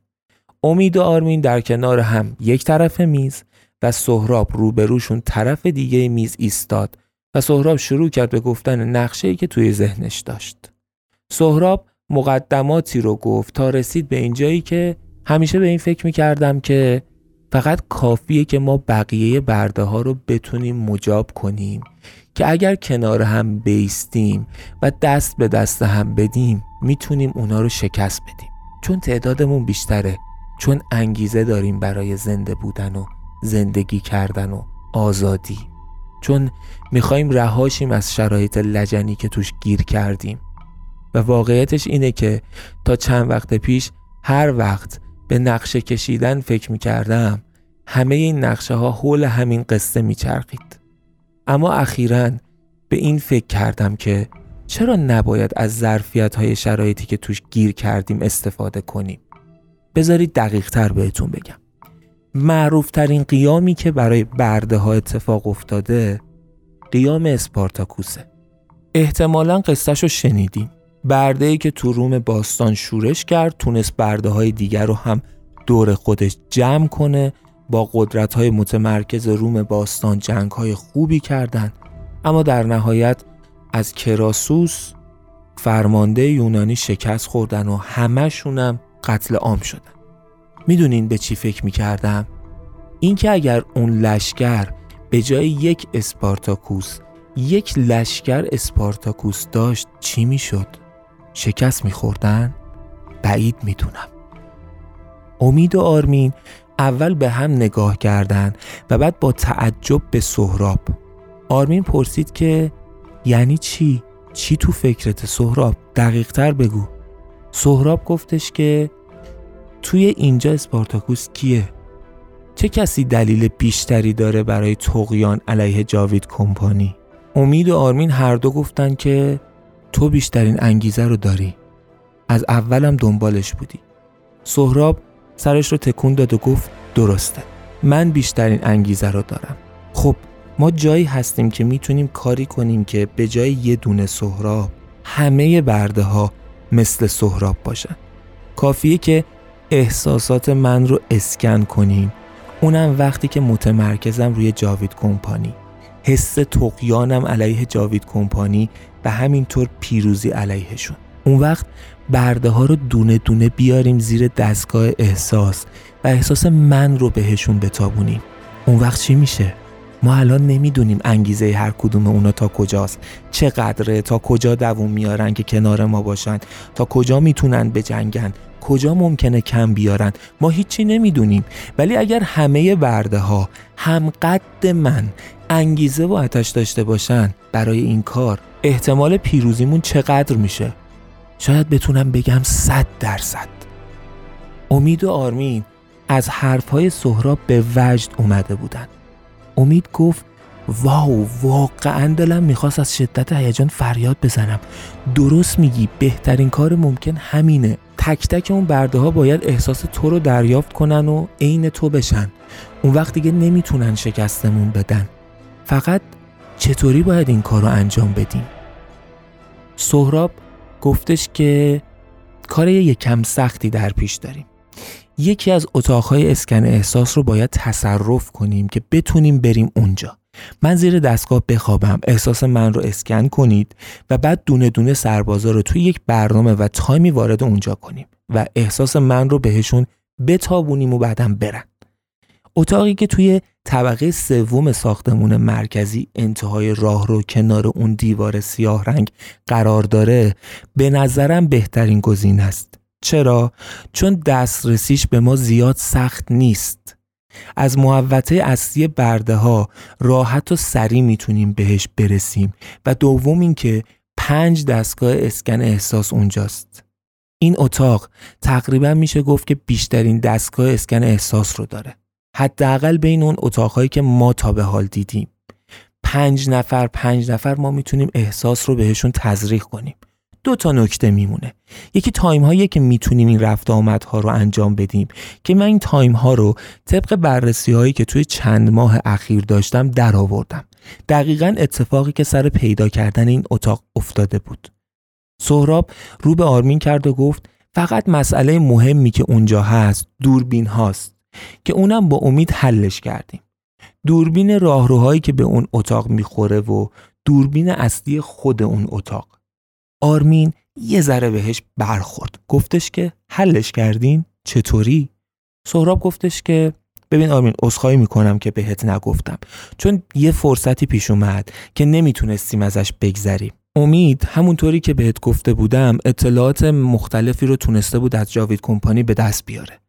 امید و آرمین در کنار هم یک طرف میز و سهراب روبروشون طرف دیگه میز ایستاد و سهراب شروع کرد به گفتن نقشه که توی ذهنش داشت. سهراب مقدماتی رو گفت تا رسید به اینجایی که همیشه به این فکر می‌کردم که فقط کافیه که ما بقیه برده ها رو بتونیم مجاب کنیم که اگر کنار هم بیستیم و دست به دست هم بدیم می‌تونیم اونا رو شکست بدیم. چون تعدادمون بیشتره چون انگیزه داریم برای زنده بودن و زندگی کردن و آزادی. چون می‌خوایم رهاشیم از شرایط لجنی که توش گیر کردیم. و واقعیتش اینه که تا چند وقت پیش هر وقت به نقشه کشیدن فکر می‌کردم. همه این نقشه ها حول همین قصه میچرخید. اما اخیرا به این فکر کردم که چرا نباید از ظرفیت های شرایطی که توش گیر کردیم استفاده کنیم؟ بذارید دقیق تر بهتون بگم. معروف ترین قیامی که برای برده ها اتفاق افتاده قیام اسپارتاکوسه. احتمالا قصهش رو شنیدیم. برده ای که تو روم باستان شورش کرد تونست برده های دیگر رو هم دور خودش جمع کنه با قدرت های متمرکز روم باستان جنگ های خوبی کردند اما در نهایت از کراسوس فرمانده یونانی شکست خوردن و همشونم قتل عام شدن می‌دونین به چی فکر می‌کردم؟ اینکه اگر اون لشکر به جای یک اسپارتاکوس یک لشکر اسپارتاکوس داشت چی می‌شد؟ شکست میخوردن؟ بعید می‌دونم امید و آرمین اول به هم نگاه کردن و بعد با تعجب به سهراب آرمین پرسید که یعنی چی؟ چی تو فکرت سهراب؟ دقیق تر بگو سهراب گفتش که توی اینجا اسپارتاکوس کیه؟ چه کسی دلیل بیشتری داره برای تقیان علیه جاوید کمپانی؟ امید و آرمین هر دو گفتن که تو بیشترین انگیزه رو داری. از اولم دنبالش بودی. سهراب سرش رو تکون داد و گفت درسته. من بیشترین انگیزه رو دارم. خب ما جایی هستیم که می‌تونیم کاری کنیم که به جای یه دونه سهراب همه برده ها مثل سهراب باشن. کافیه که احساسات من رو اسکن کنیم. اونم وقتی که متمرکزم روی جاوید کمپانی. حس تقیانم علیه جاوید کمپانی و همینطور پیروزی علیهشون. اون وقت برده ها رو دونه دونه بیاریم زیر دستگاه احساس و احساس من رو بهشون بتابونیم. اون وقت چی میشه؟ ما الان نمی‌دونیم انگیزه هر کدوم اونا تا کجاست. چقدره؟ تا کجا دووم میارن که کنار ما باشن؟ تا کجا می‌تونن بجنگن؟ کجا ممکنه کم بیارن؟ ما هیچی نمی‌دونیم. ولی اگر همه برده ها هم قد من انگیزه و آتش داشته باشن برای این کار. احتمال پیروزیمون چقدر میشه؟ شاید بتونم بگم صد درصد. امید و آرمین از حرفهای سهراب به وجد اومده بودن. امید گفت واو واقعا دلم می‌خواست از شدت هیجان فریاد بزنم. درست میگی بهترین کار ممکن همینه. تک تک اون برده ها باید احساس تو رو دریافت کنن و عین تو بشن. اون وقت دیگه نمی‌تونن شکستمون بدن. فقط چطوری باید این کار رو انجام بدیم؟ سهراب گفتش که کار یکم سختی در پیش داریم. یکی از اتاقهای اسکن احساس رو باید تصرف کنیم که بتونیم بریم اونجا. من زیر دستگاه بخوابم. احساس من رو اسکن کنید و بعد دونه دونه سربازا رو توی یک برنامه و تایمی وارد اونجا کنیم و احساس من رو بهشون بتابونیم و بعدم برن. اتاقی که توی طبقه سوم ساختمون مرکزی انتهای راه رو کنار اون دیوار سیاه رنگ قرار داره به نظرم بهترین گزینه است. چرا؟ چون دسترسیش به ما زیاد سخت نیست. از محوطه اصلی برده ها راحت و سریع می‌تونیم بهش برسیم و دوم اینکه پنج دستگاه اسکن احساس اونجاست. این اتاق تقریبا میشه گفت که بیشترین دستگاه اسکن احساس رو داره. حداقل بین اون اتاقهایی که ما تا به حال دیدیم. پنج نفر پنج نفر ما می‌تونیم احساس رو بهشون تزریق کنیم. دو تا نکته میمونه. یکی time هایی که می‌تونیم این رفت آمد ها رو انجام بدیم. که من این time ها رو طبق بررسی هایی که توی چند ماه اخیر داشتم در آوردم دقیقا اتفاقی که سر پیدا کردن این اتاق افتاده بود. سهراب رو به آرمین کرد و گفت فقط مسئله مهمی که اونجا هست دوربین هاست. که اونم با امید حلش کردیم. دوربین راهروهایی که به اون اتاق می‌خوره و دوربین اصلی خود اون اتاق. آرمین یه ذره بهش برخورد. گفتش که حلش کردین؟ چطوری؟ سهراب گفتش که ببین آرمین عذرخواهی می‌کنم که بهت نگفتم. چون یه فرصتی پیش اومد که نمی‌تونستیم ازش بگذریم. امید همونطوری که بهت گفته بودم اطلاعات مختلفی رو تونسته بود از جاوید کمپانی به دست بیاره.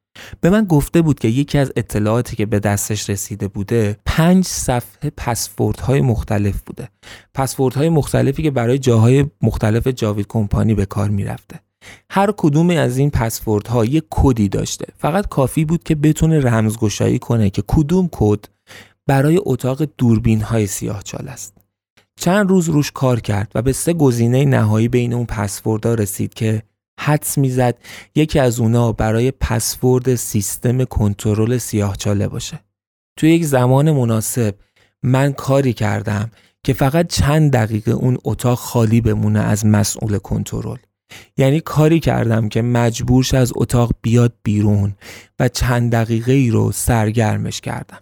به من گفته بود که یکی از اطلاعاتی که به دستش رسیده بوده پنج صفحه پسورد های مختلف بوده. پسورد های مختلفی که برای جاهای مختلف جاوید کمپانی به کار می‌رفته. هر کدوم از این پسورد ها یک کدی داشته. فقط کافی بود که بتونه رمزگشایی کنه که کدوم کد برای اتاق دوربین های سیاه چال است. چند روز روش کار کرد و به سه گزینه نهایی بین اون پسوردها رسید که حدس می‌زد یکی از اونا برای پسورد سیستم کنترل سیاهچاله باشه. تو یک زمان مناسب من کاری کردم که فقط چند دقیقه اون اتاق خالی بمونه از مسئول کنترل. یعنی کاری کردم که مجبورش از اتاق بیاد بیرون و چند دقیقه ای رو سرگرمش کردم.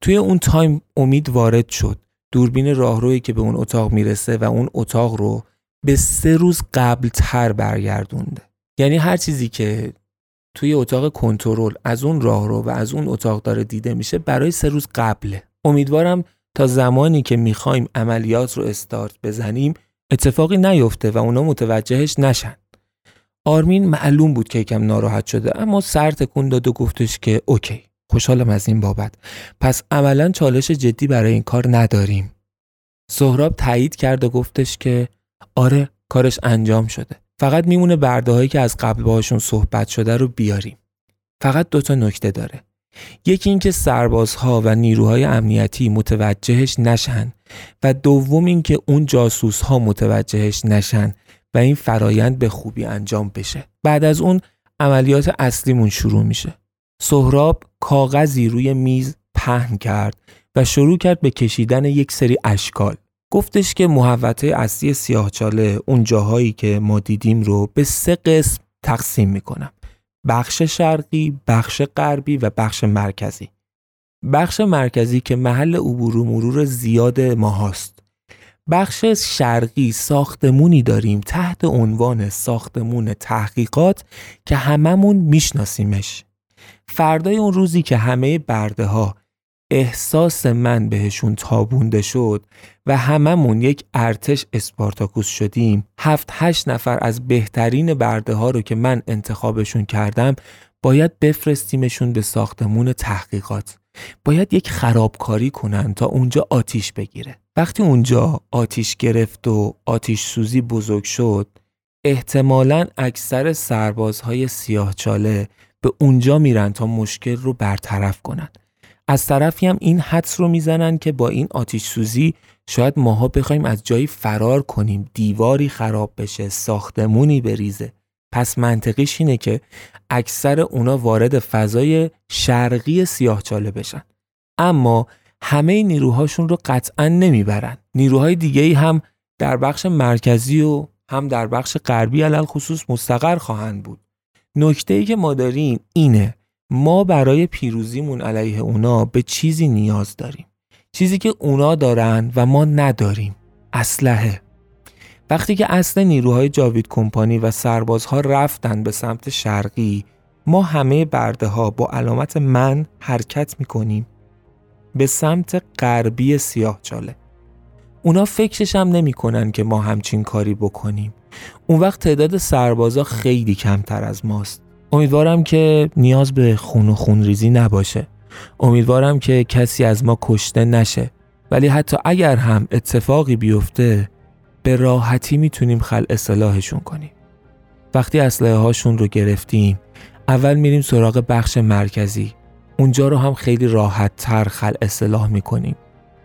توی اون تایم امید وارد شد. دوربین راهرویی که به اون اتاق می‌رسه و اون اتاق رو به سه روز قبل تر برگردونده. یعنی هر چیزی که توی اتاق کنترل از اون راه رو و از اون اتاق داره دیده میشه برای سه روز قبله. امیدوارم تا زمانی که می‌خوایم عملیات رو استارت بزنیم اتفاقی نیفته و اونا متوجهش نشن. آرمین معلوم بود که یکم ناراحت شده اما سر تکون داد و گفتش که اوکی خوشحالم از این بابت. پس عملا چالش جدی برای این کار نداریم. سهراب تایید کرد و گفتش که آره کارش انجام شده. فقط میمونه برده هایی که از قبل باهاشون صحبت شده رو بیاریم. فقط دوتا نکته داره. یکی اینکه سربازها و نیروهای امنیتی متوجهش نشن و دوم اینکه اون جاسوس ها متوجهش نشن و این فرایند به خوبی انجام بشه. بعد از اون عملیات اصلیمون شروع میشه. سهراب کاغذی روی میز پهن کرد و شروع کرد به کشیدن یک سری اشکال. گفتش که محوطه اصلی سیاهچاله اون جاهایی که ما دیدیم رو به سه قسم تقسیم می‌کنم. بخش شرقی، بخش غربی و بخش مرکزی. بخش مرکزی که محل عبور و مرور زیاد ما هاست. بخش شرقی ساختمونی داریم تحت عنوان ساختمون تحقیقات که هممون میشناسیمش. فردای اون روزی که همه برده ها احساس من بهشون تابونده شد و هممون یک ارتش اسپارتاکوس شدیم. هفت هشت نفر از بهترین برده ها رو که من انتخابشون کردم باید بفرستیمشون به ساختمون تحقیقات. باید یک خرابکاری کنن تا اونجا آتیش بگیره. وقتی اونجا آتیش گرفت و آتیش سوزی بزرگ شد احتمالا اکثر سربازهای سیاهچاله به اونجا میرن تا مشکل رو برطرف کنن. از طرفی هم این حدس رو می‌زنن که با این آتیش سوزی شاید ماها بخوایم از جایی فرار کنیم دیواری خراب بشه ساختمونی بریزه. پس منطقیش اینه که اکثر اونا وارد فضای شرقی سیاهچاله بشن. اما همه نیروهاشون رو قطعا نمی‌برن. نیروهای دیگه ای هم در بخش مرکزی و هم در بخش غربی علل خصوص مستقر خواهند بود. نکته ای که ما داریم اینه ما برای پیروزیمون علیه اونا به چیزی نیاز داریم. چیزی که اونا دارن و ما نداریم. اسلحه. وقتی که اصل نیروهای جاوید کمپانی و سربازها رفتن به سمت شرقی ما همه برده ها با علامت من حرکت می‌کنیم به سمت غربی سیاه چاله. اونا فکرش هم نمی‌کنن که ما همچین کاری بکنیم. اون وقت تعداد سربازا خیلی کمتر از ماست. امیدوارم که نیاز به خون و خونریزی نباشه. امیدوارم که کسی از ما کشته نشه. ولی حتی اگر هم اتفاقی بیفته به راحتی می‌تونیم خل اصلاحشون کنیم. وقتی اسلحه هاشون رو گرفتیم اول میریم سراغ بخش مرکزی. اونجا رو هم خیلی راحت تر خل اصلاح می‌کنیم.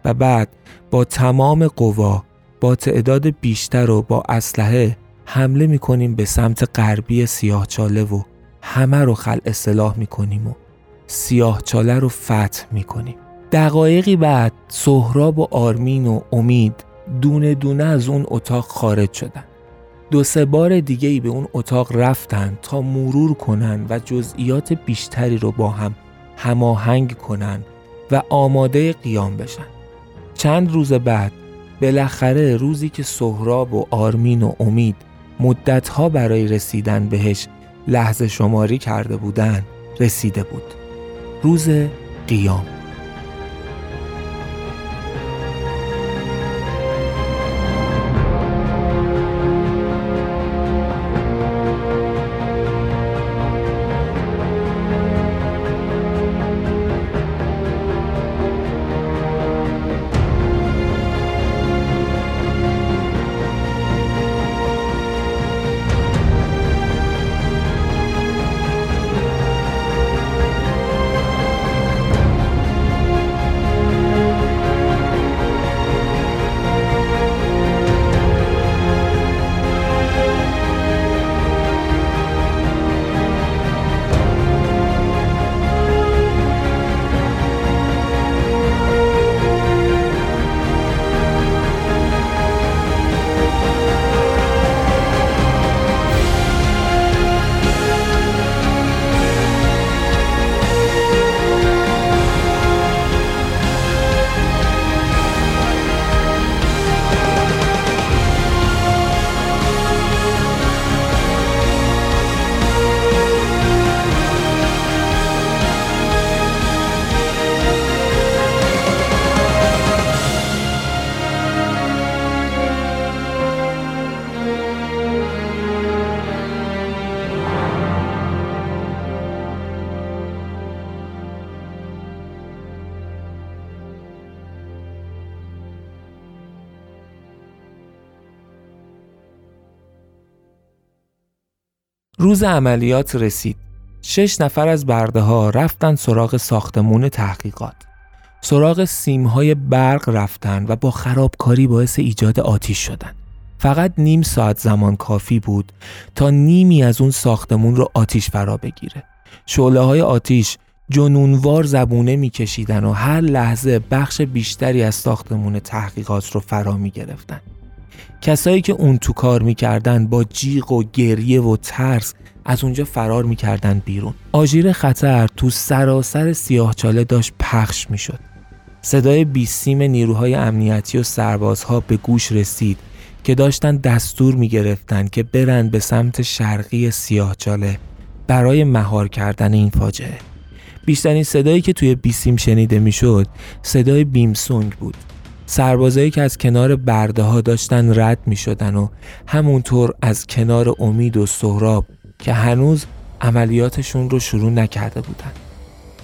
و بعد با تمام قوا با تعداد بیشتر و با اسلحه حمله می‌کنیم به سمت غربی سیاهچاله و همه رو خل اصلاح می‌کنیم و سیاه چاله رو فتح می‌کنیم. دقایقی بعد سهراب و آرمین و امید دونه دونه از اون اتاق خارج شدن. دو سه بار دیگه ای به اون اتاق رفتن تا مرور کنن و جزئیات بیشتری رو با هم هماهنگ کنن و آماده قیام بشن. چند روز بعد بالاخره روزی که سهراب و آرمین و امید مدتها برای رسیدن بهش لحظه شماری کرده بودن رسیده بود. روز قیام. روز عملیات رسید. شش نفر از برده ها رفتن سراغ ساختمون تحقیقات. سراغ سیمهای برق رفتن و با خرابکاری باعث ایجاد آتیش شدن. فقط نیم ساعت زمان کافی بود تا نیمی از اون ساختمون رو آتیش فرا بگیره. شعله های آتیش جنونوار زبونه میکشیدن و هر لحظه بخش بیشتری از ساختمون تحقیقات رو فرا می گرفتن. کسایی که اون تو کار می‌کردن با جیغ و گریه و ترس از اونجا فرار می‌کردن بیرون. آژیر خطر تو سراسر سیاهچاله داشت پخش می‌شد. صدای بیسیم نیروهای امنیتی و سربازها به گوش رسید که داشتن دستور می‌گرفتند که برند به سمت شرقی سیاهچاله برای مهار کردن این فاجعه. بیشترین صدایی که توی بیسیم شنیده می‌شد صدای بیمسونگ بود. سربازایی که از کنار برده ها داشتن رد می شدن و همونطور از کنار امید و سهراب که هنوز عملیاتشون رو شروع نکرده بودن.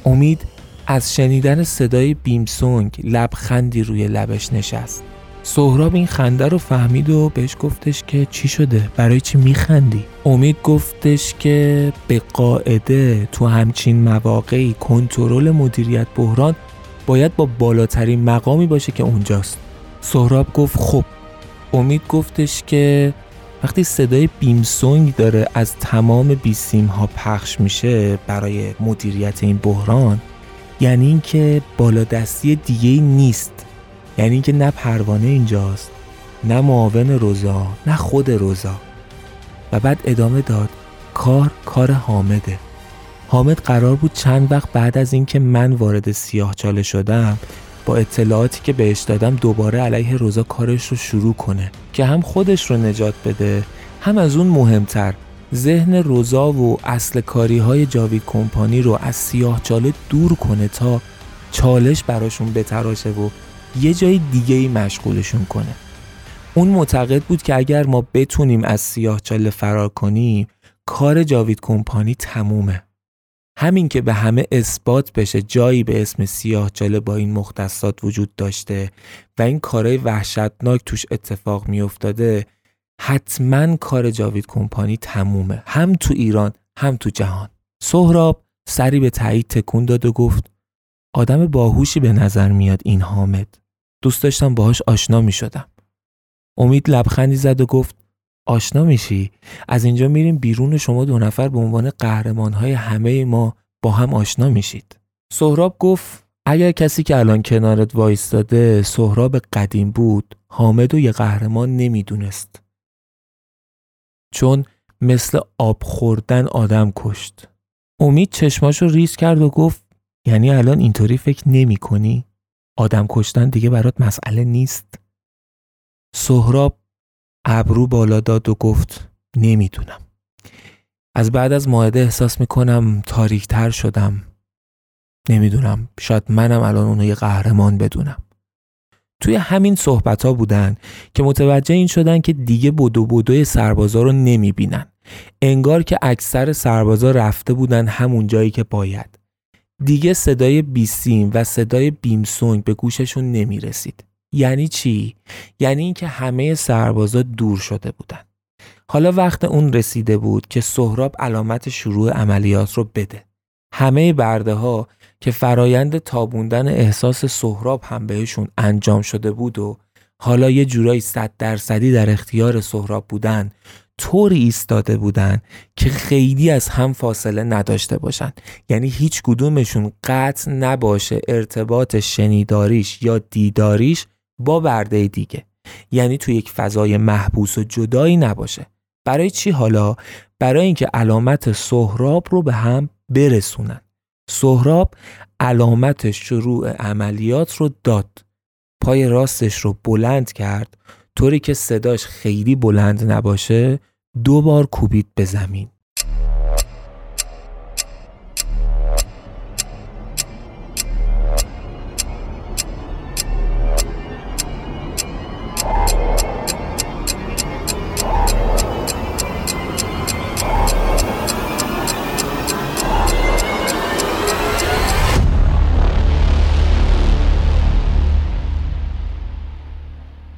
امید از شنیدن صدای بیمسونگ لبخندی روی لبش نشست. سهراب این خنده رو فهمید و بهش گفتش که چی شده؟ برای چی میخندی؟ امید گفتش که به قاعده تو همچین مواقعی کنترل مدیریت بحران باید با بالاترین مقامی باشه که اونجاست. سهراب گفت خب. امید گفتش که وقتی صدای بیمسونگ داره از تمام بیسیم ها پخش میشه برای مدیریت این بحران یعنی اینکه بالادستی دیگه نیست. یعنی اینکه نه پروانه اینجاست نه معاون روزا نه خود روزا. و بعد ادامه داد کار کار حامده. حامد قرار بود چند وقت بعد از اینکه من وارد سیاه چاله شدم با اطلاعاتی که بهش دادم دوباره علیه روزا کارش رو شروع کنه که هم خودش رو نجات بده هم از اون مهمتر. ذهن روزا و اصل کاری های جاوید کمپانی رو از سیاه چاله دور کنه تا چالش براشون بتراشه و یه جای دیگه ای مشغولشون کنه. اون معتقد بود که اگر ما بتونیم از سیاه چاله فرار کنیم کار جاوید کمپانی تمومه. همین که به همه اثبات بشه جایی به اسم سیاه چاله با این مختصات وجود داشته و این کارهای وحشتناک توش اتفاق میافتاده حتما کار جاوید کمپانی تمومه. هم تو ایران هم تو جهان. سهراب سری به تایید تکون داد و گفت آدم باهوشی به نظر میاد این حامد. دوست داشتم باهاش آشنا می شدم امید لبخندی زد و گفت آشنا میشی؟ از اینجا میریم بیرون شما دو نفر به عنوان قهرمان های همه ما با هم آشنا میشید. سهراب گفت اگر کسی که الان کنارت وایستاده سهراب قدیم بود حامد و یه قهرمان نمی‌دونست. چون مثل آب خوردن آدم کشت. امید چشماشو ریز کرد و گفت یعنی الان اینطوری فکر نمی کنی؟ آدم کشتن دیگه برات مسئله نیست؟ سهراب ابرو بالا داد و گفت نمی‌دونم. از بعد از ماهده احساس می‌کنم تاریکتر شدم. نمی‌دونم شاید منم الان اونو یه قهرمان بدونم. توی همین صحبت ها بودن که متوجه این شدن که دیگه بدو بدوی سربازا رو نمی‌بینن. انگار که اکثر سربازا رفته بودن همون جایی که باید. دیگه صدای بیسیم و صدای بیمسونگ به گوششون نمی رسید. یعنی چی؟ یعنی اینکه همه سربازا دور شده بودن. حالا وقت اون رسیده بود که سهراب علامت شروع عملیات رو بده. همه برده ها که فرایند تابوندن احساس سهراب هم بهشون انجام شده بود و حالا یه جورایی صد درصدی در اختیار سهراب بودن طوری ایستاده بودن که خیلی از هم فاصله نداشته باشن یعنی هیچ کدومشون قطع نباشه ارتباط شنیداریش یا دیداریش با برده دیگه. یعنی تو یک فضای محبوس و جدایی نباشه. برای چی حالا؟ برای اینکه علامت سهراب رو به هم برسونن. سهراب علامت شروع عملیات رو داد. پای راستش رو بلند کرد. طوری که صداش خیلی بلند نباشه دو بار کوبید به زمین.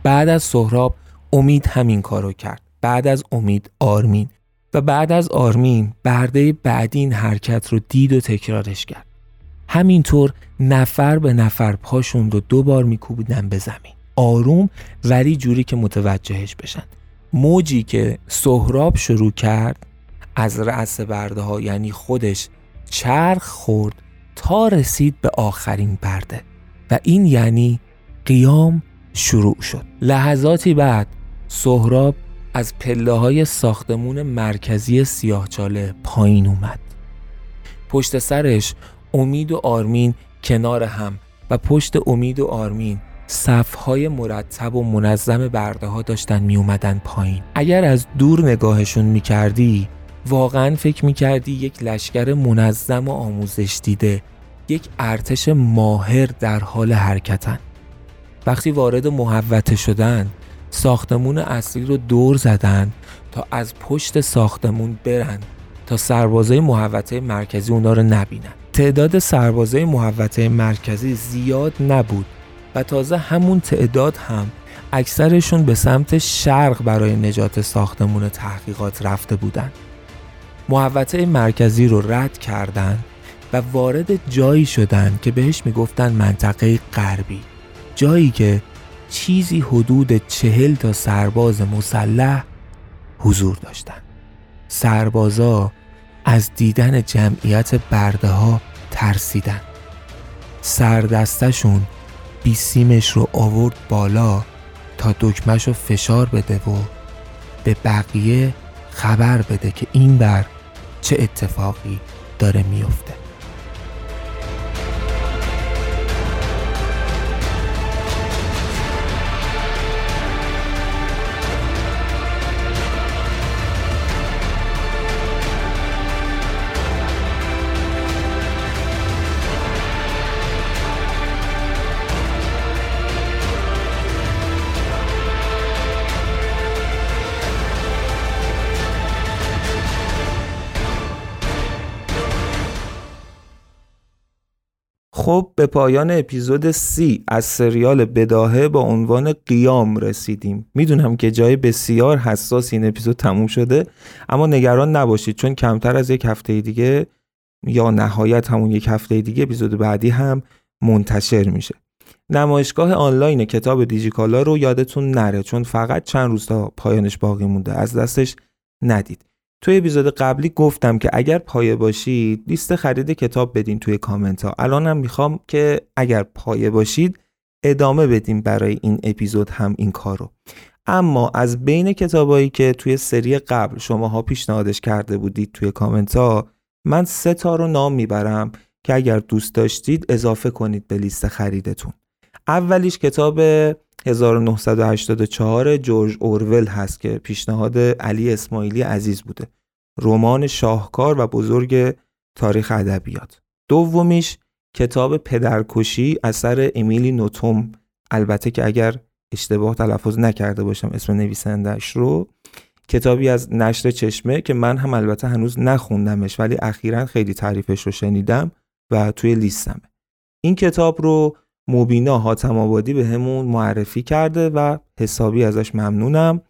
بعد از سهراب امید همین کارو کرد. بعد از امید آرمین. و بعد از آرمین برده بعدی این حرکت رو دید و تکرارش کرد. همینطور نفر به نفر پاشون رو دو بار میکوبیدن به زمین. آروم ولی جوری که متوجهش بشن. موجی که سهراب شروع کرد از رأس برده ها یعنی خودش چرخ خورد تا رسید به آخرین برده و این یعنی قیام شروع شد. لحظاتی بعد سهراب از پله های ساختمون مرکزی سیاهچاله پایین اومد. پشت سرش امید و آرمین کنار هم و پشت امید و آرمین صفهای مرتب و منظم برده ها داشتن می اومدن پایین. اگر از دور نگاهشون می کردی واقعا فکر می کردی یک لشکر منظم و آموزش دیده یک ارتش ماهر در حال حرکتن. وقتی وارد محوته شدن ساختمون اصلی رو دور زدن تا از پشت ساختمون برن تا سربازای محوطه مرکزی اونا رو نبینن. تعداد سربازای محوطه مرکزی زیاد نبود و تازه همون تعداد هم اکثرشون به سمت شرق برای نجات ساختمون تحقیقات رفته بودن. محوطه مرکزی رو رد کردن و وارد جایی شدن که بهش می‌گفتن منطقه غربی. جایی که چیزی حدود چهل تا سرباز مسلح حضور داشتند. سربازا از دیدن جمعیت برده ها ترسیدن سردستشون بیسیمش رو آورد بالا تا دکمش رو فشار بده و به بقیه خبر بده که این بر چه اتفاقی داره میفته خب به پایان اپیزود سی از سریال بداهه با عنوان قیام رسیدیم. می‌دونم که جای بسیار حساس این اپیزود تموم شده اما نگران نباشید چون کمتر از یک هفته دیگه یا نهایت همون یک هفته دیگه اپیزود بعدی هم منتشر میشه. نمایشگاه آنلاین کتاب دیجیکالا رو یادتون نره چون فقط چند روز تا پایانش باقی مونده از دستش ندید. توی اپیزود قبلی گفتم که اگر پایه باشید لیست خرید کتاب بدین توی کامنت ها الانم می‌خوام که اگر پایه باشید ادامه بدیم برای این اپیزود هم این کارو اما از بین کتابایی که توی سری قبل شماها پیشنهادش کرده بودید توی کامنت ها من سه تا رو نام می‌برم که اگر دوست داشتید اضافه کنید به لیست خریدتون. اولیش کتاب 1984 جورج اورول هست که پیشنهاد علی اسماعیلی عزیز بوده. رمان شاهکار و بزرگ تاریخ ادبیات. دومیش کتاب پدرکشی اثر امیلی نوتوم. البته که اگر اشتباه تلفظ نکرده باشم اسم نویسندش رو کتابی از نشر چشمه که من هم البته هنوز نخوندمش ولی اخیرا خیلی تعریفش رو شنیدم و توی لیستمه. این کتاب رو مبینا حاتم آبادی به همون معرفی کرده و حسابی ازش ممنونم.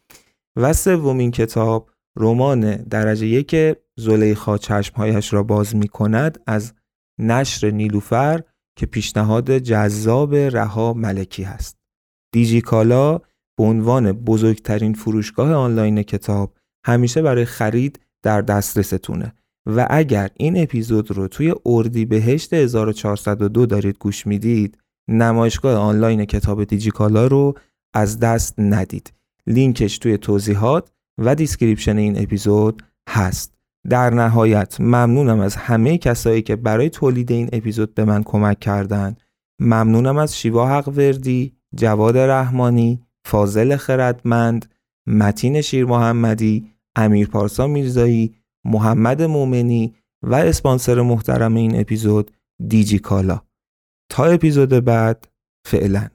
و سومین کتاب رمان درجه یک زلیخا چشمهایش را باز می کند از نشر نیلوفر که پیشنهاد جذاب رها ملکی هست. دیجی کالا به عنوان بزرگترین فروشگاه آنلاین کتاب همیشه برای خرید در دسترستونه. و اگر این اپیزود رو توی اردی بهشت 1402 دارید گوش می‌دید نمایشگاه آنلاین کتاب دیجیکالا رو از دست ندید. لینکش توی توضیحات و description این اپیزود هست. در نهایت ممنونم از همه کسایی که برای تولید این اپیزود به من کمک کردند. ممنونم از شیوا حق وردی، جواد رحمانی، فاضل خردمند، متین شیر محمدی، امیر پارسا میرزایی، محمد مومنی و اسپانسر محترم این اپیزود دیجی کالا تا اپیزود بعد فعلا.